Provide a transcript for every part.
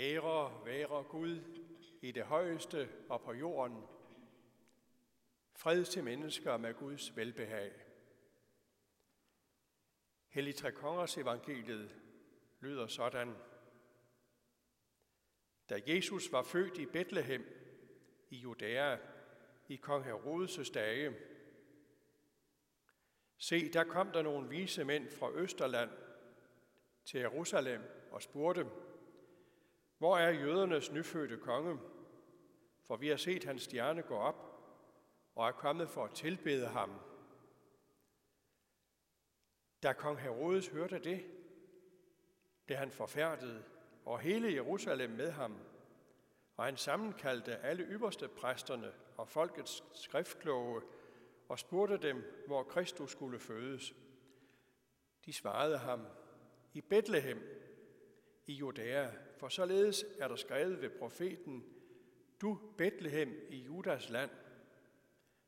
Ære være Gud i det højeste og på jorden. Fred til mennesker med Guds velbehag. Hellig Tre Kongers evangeliet lyder sådan. Da Jesus var født i Bethlehem i Judæa i kong Herodes' dage, se, der kom der nogle vise mænd fra Østerland til Jerusalem og spurgte, hvor er jødernes nyfødte konge? For vi har set hans stjerne gå op og er kommet for at tilbede ham. Da kong Herodes hørte det, blev han forfærdet, og hele Jerusalem med ham, og han sammenkaldte alle ypperste præsterne og folkets skriftkloge og spurgte dem, hvor Kristus skulle fødes. De svarede ham, i Bethlehem i Judæa, for således er der skrevet ved profeten, du Bethlehem i Judas land,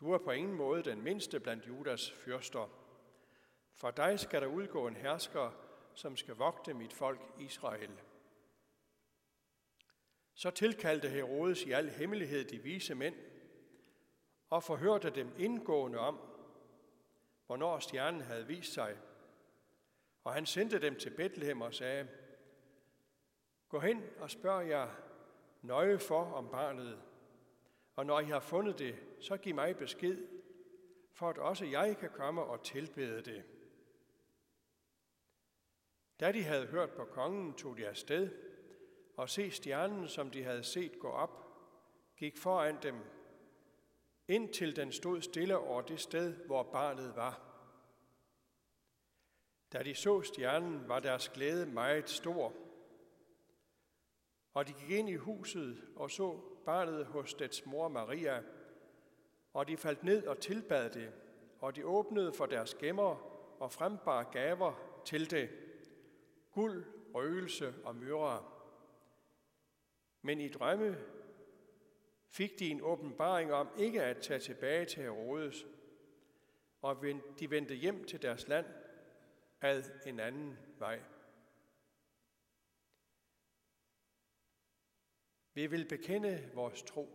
du er på ingen måde den mindste blandt Judas fyrster. For dig skal der udgå en hersker, som skal vogte mit folk Israel. Så tilkaldte Herodes i al hemmelighed de vise mænd og forhørte dem indgående om, hvornår stjernen havde vist sig. Og han sendte dem til Bethlehem og sagde, Gå hen og spørg jer nøje for om barnet, og når I har fundet det, så giv mig besked, for at også jeg kan komme og tilbede det. Da de havde hørt på kongen, tog de afsted, og se stjernen, som de havde set gå op, gik foran dem, indtil den stod stille over det sted, hvor barnet var. Da de så stjernen, var deres glæde meget stor. Og de gik ind i huset og så barnet hos dets mor Maria, og de faldt ned og tilbad det, og de åbnede for deres gemmer og frembar gaver til det, guld, røgelse og myrre. Men i drømme fik de en åbenbaring om ikke at tage tilbage til Herodes, og de vendte hjem til deres land ad en anden vej. Vi vil bekende vores tro.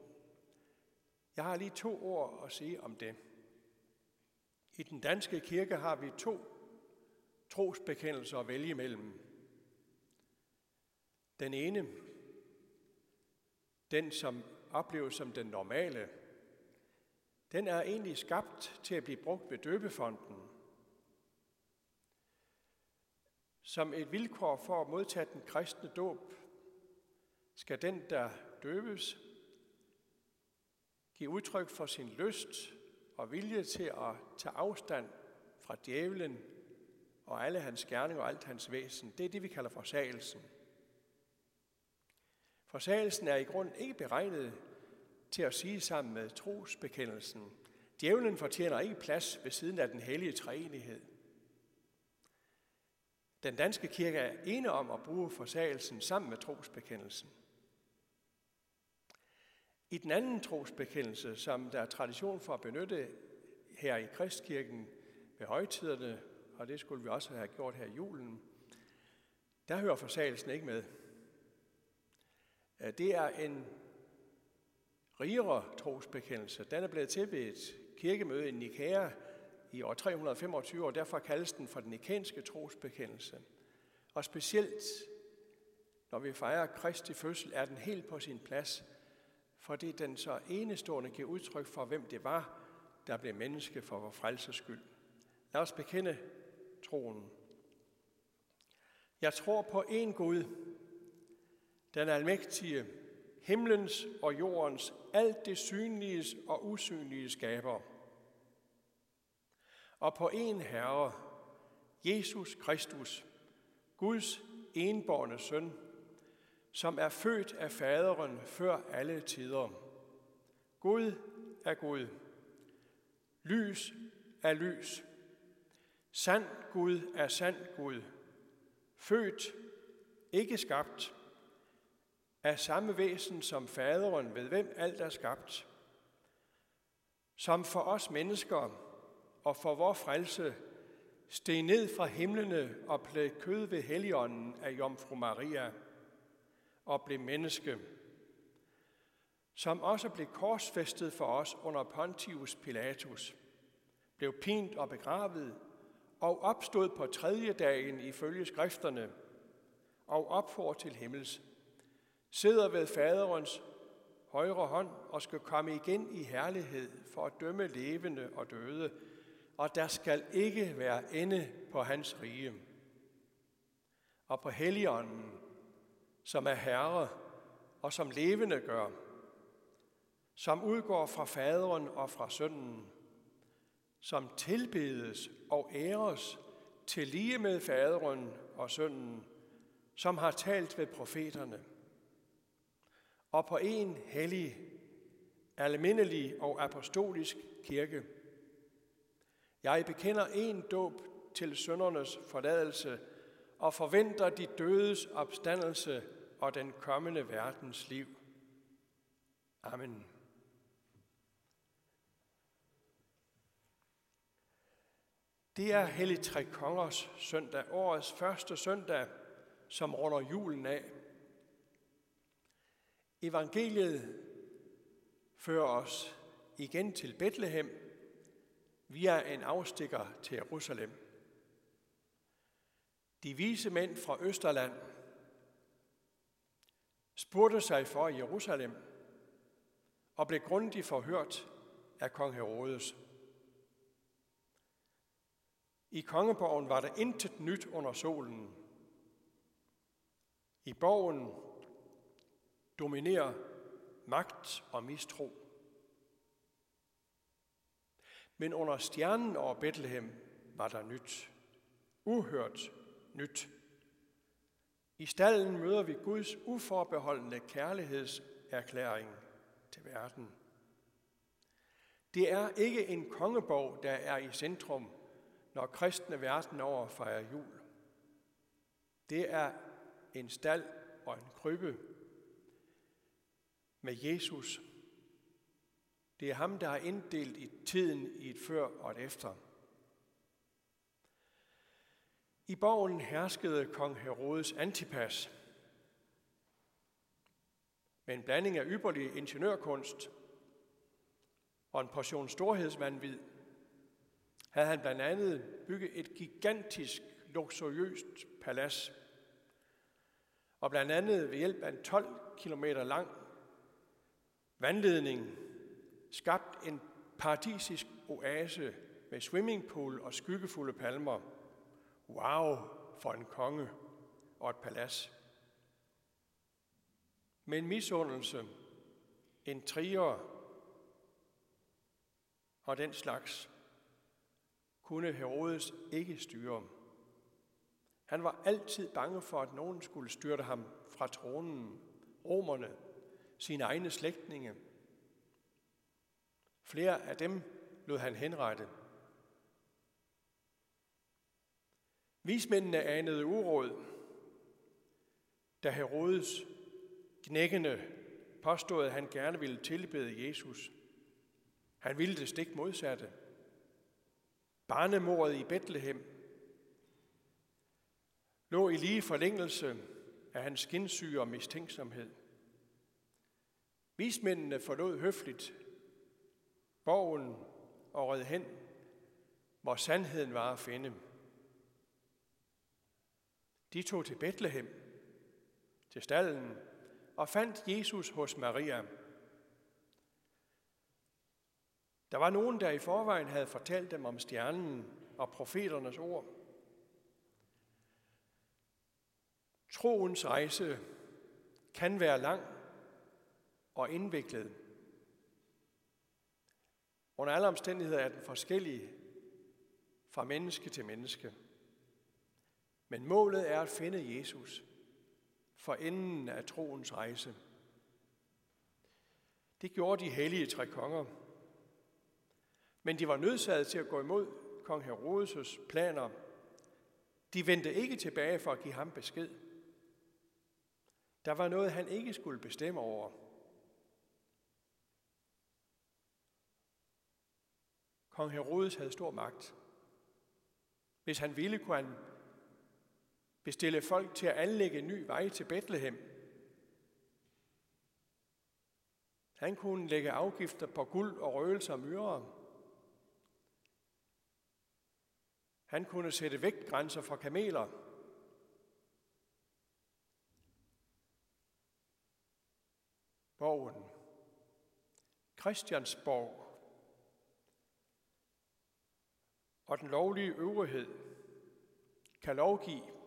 Jeg har lige to ord at sige om det. I den danske kirke har vi to trosbekendelser at vælge imellem. Den ene, den som opleves som den normale, den er egentlig skabt til at blive brugt ved døbefonden. Som et vilkår for at modtage den kristne dåb, skal den, der døbes, give udtryk for sin lyst og vilje til at tage afstand fra djævlen og alle hans gerninger og alt hans væsen. Det er det, vi kalder forsagelsen. Forsagelsen er i grund ikke beregnet til at sige sammen med trosbekendelsen. Djævlen fortjener ikke plads ved siden af den hellige treenighed. Den danske kirke er ene om at bruge forsagelsen sammen med trosbekendelsen. I den anden trosbekendelse, som der er tradition for at benytte her i Kristkirken ved højtiderne, og det skulle vi også have gjort her i julen, der hører forsagelsen ikke med. Det er en rigere trosbekendelse. Den er blevet til ved et kirkemøde i Nikæa i år 325, og derfor kaldes den for den nikanske trosbekendelse. Og specielt når vi fejrer Kristi fødsel, er den helt på sin plads, fordi den så enestående giver udtryk for, hvem det var, der blev menneske for vores frelses skyld. Lad os bekende troen. Jeg tror på en Gud, den almægtige, himlens og jordens, alt det synlige og usynlige skaber. Og på en Herre, Jesus Kristus, Guds enborne søn, som er født af faderen før alle tider. Gud er Gud. Lys er lys. Sand Gud er sand Gud. Født, ikke skabt, af samme væsen som faderen, ved hvem alt er skabt. Som for os mennesker og for vor frelse steg ned fra himlene og blev kød ved Helligånden af Jomfru Maria – og blev menneske, som også blev korsfæstet for os under Pontius Pilatus, blev pint og begravet, og opstod på tredje dagen ifølge skrifterne, og opfor til himmels, sidder ved faderens højre hånd og skal komme igen i herlighed for at dømme levende og døde, og der skal ikke være ende på hans rige. Og på Helligånden, som er Herre og som levende gør, som udgår fra faderen og fra sønnen, som tilbedes og æres til lige med faderen og sønnen, som har talt ved profeterne, og på en hellig, almindelig og apostolisk kirke. Jeg bekender en dåb til søndernes forladelse og forventer de dødes opstandelse og den kommende verdens liv. Amen. Det er Hellig Tre Kongers søndag, årets første søndag, som runder julen af. Evangeliet fører os igen til Bethlehem via en afstikker til Jerusalem. De vise mænd fra Østerland spurgte sig for Jerusalem og blev grundigt forhørt af kong Herodes. I kongeborgen var der intet nyt under solen. I borgen dominerer magt og mistro. Men under stjernen over Bethlehem var der nyt. Uhørt nyt. I stallen møder vi Guds uforbeholdende kærlighedserklæring til verden. Det er ikke en kongeborg, der er i centrum, når kristne verden over fejrer jul. Det er en stald og en krybbe med Jesus. Det er ham, der har inddelt i tiden i et før og et efter. I borgen herskede kong Herodes Antipas med en blanding af ypperlig ingeniørkunst og en portion storhedsvandvid, havde han blandt andet bygget et gigantisk, luksuriøst palads. Og blandt andet ved hjælp af en 12 km lang vandledning skabt en paradisisk oase med swimmingpool og skyggefulde palmer. Wow for en konge og et palads. Men misundelse, intriger og den slags kunne Herodes ikke styre. Han var altid bange for, at nogen skulle styrte ham fra tronen, romerne, sine egne slægtninge. Flere af dem lod han henrette. Vismændene anede uråd, da Herodes knækkende påstod, at han gerne ville tilbede Jesus. Han ville det stik modsatte. Barnemordet i Bethlehem lå i lige forlængelse af hans skinsyge og mistænksomhed. Vismændene forlod høfligt borgen og red hen, hvor sandheden var at finde. De tog til Bethlehem, til stallen, og fandt Jesus hos Maria. Der var nogen, der i forvejen havde fortalt dem om stjernen og profeternes ord. Troens rejse kan være lang og indviklet. Under alle omstændigheder er den forskellig fra menneske til menneske. Men målet er at finde Jesus for enden af troens rejse. Det gjorde de hellige tre konger. Men de var nødsaget til at gå imod kong Herodes' planer. De vendte ikke tilbage for at give ham besked. Der var noget, han ikke skulle bestemme over. Kong Herodes havde stor magt. Hvis han ville, kunne han bestille folk til at anlægge en ny vej til Bethlehem, Han kunne lægge afgifter på guld og røgelser og myrer. Han kunne sætte vægtgrænser for kameler. Borgen. Christiansborg. Og den lovlige øvrighed kan lovgive,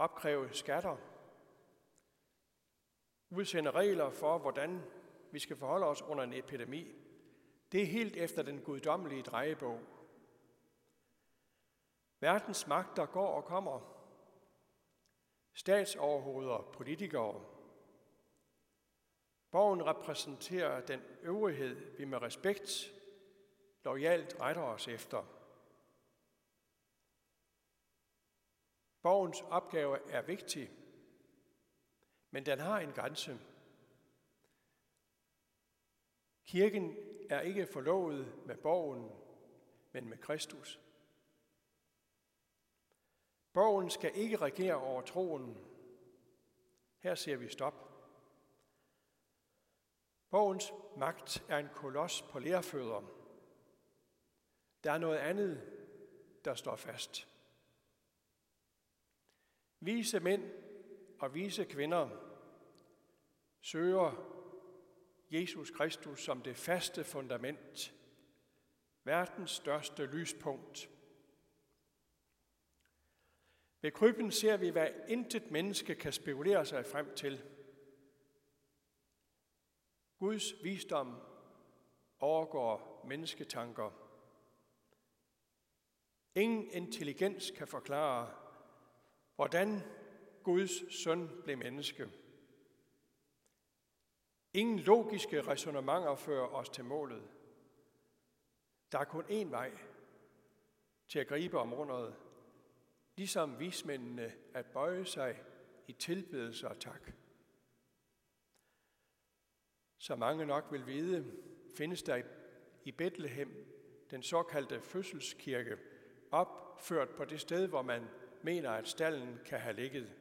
opkræve skatter, udsende regler for, hvordan vi skal forholde os under en epidemi. Det er helt efter den guddommelige drejebog. Verdens magter går og kommer. Statsoverhoveder, politikere. Borgen repræsenterer den øvrighed, vi med respekt lojalt retter os efter. Borgens opgave er vigtig, men den har en grænse. Kirken er ikke forlovet med borgen, men med Kristus. Borgen skal ikke regere over troen. Her ser vi stop. Borgens magt er en koloss på lærfødder. Der er noget andet, der står fast. Vise mænd og vise kvinder søger Jesus Kristus som det faste fundament, verdens største lyspunkt. Ved krybben ser vi, hvad intet menneske kan spekulere sig frem til. Guds visdom overgår mennesketanker. Ingen intelligens kan forklare, hvordan Guds søn blev menneske. Ingen logiske resonemanger fører os til målet. Der er kun én vej til at gribe om rundet, ligesom vismændene at bøje sig i tilbedelse og tak. Så mange nok vil vide, findes der i Bethlehem den såkaldte fødselskirke, opført på det sted, hvor man mener, at stallen kan have ligget.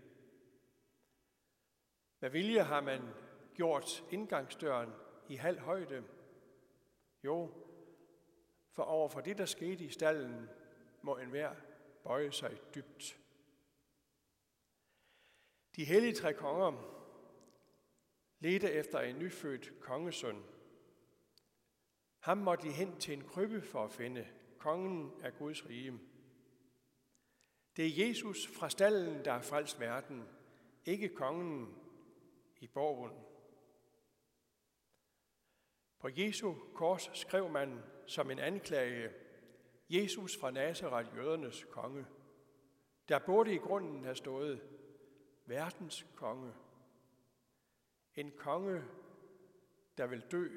Med vilje har man gjort indgangsdøren i halv højde? Jo, for over for det, der skete i stallen, må enhver bøje sig dybt. De hellige tre konger ledte efter en nyfødt kongesøn. Ham måtte de hen til en krybbe for at finde kongen af Guds rige. Det er Jesus fra stallen, der har frelst verden, ikke kongen i borgen. På Jesu kors skrev man som en anklage, Jesus fra Nazareth, jødernes konge. Der burde i grunden have stået verdens konge. En konge, der vil dø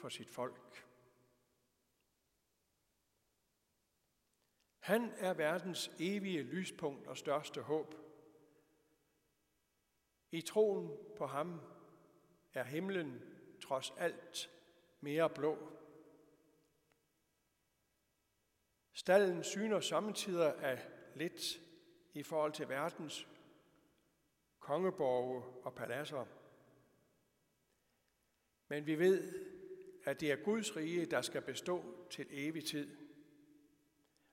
for sit folk. Han er verdens evige lyspunkt og største håb. I troen på ham er himlen trods alt mere blå. Stallen syner samtidig af lidt i forhold til verdens kongeborge og paladser. Men vi ved, at det er Guds rige, der skal bestå til evig tid.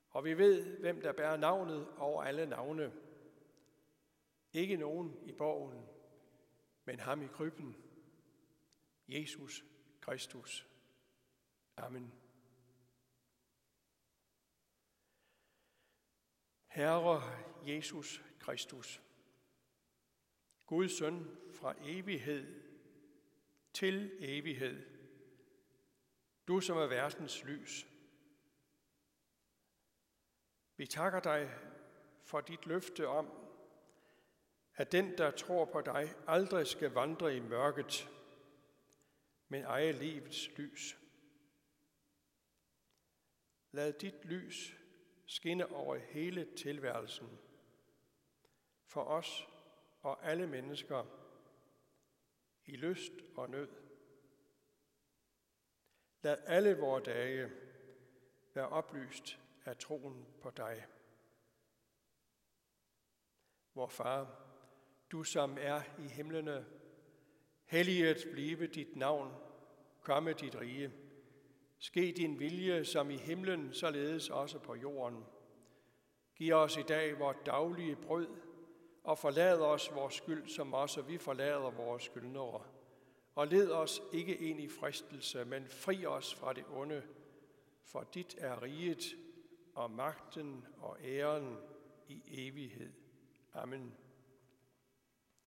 Og vi ved, hvem der bærer navnet over alle navne. Ikke nogen i borgen, men ham i krybben. Jesus Kristus. Amen. Herre Jesus Kristus, Guds søn fra evighed til evighed, du som er verdens lys, vi takker dig for dit løfte om, at den, der tror på dig, aldrig skal vandre i mørket, men eje livets lys. Lad dit lys skinne over hele tilværelsen, for os og alle mennesker, i lyst og nød. Lad alle vores dage være oplyst af troen på dig. Vor far, du som er i himlene, Helliget blive dit navn, komme dit rige. Ske din vilje som i himlen, således også på jorden. Giv os i dag vores daglige brød, og forlad os vores skyld, som også vi forlader vores skyldnere. Og led os ikke ind i fristelse, men fri os fra det onde, for dit er riget og magten og æren i evighed. Amen.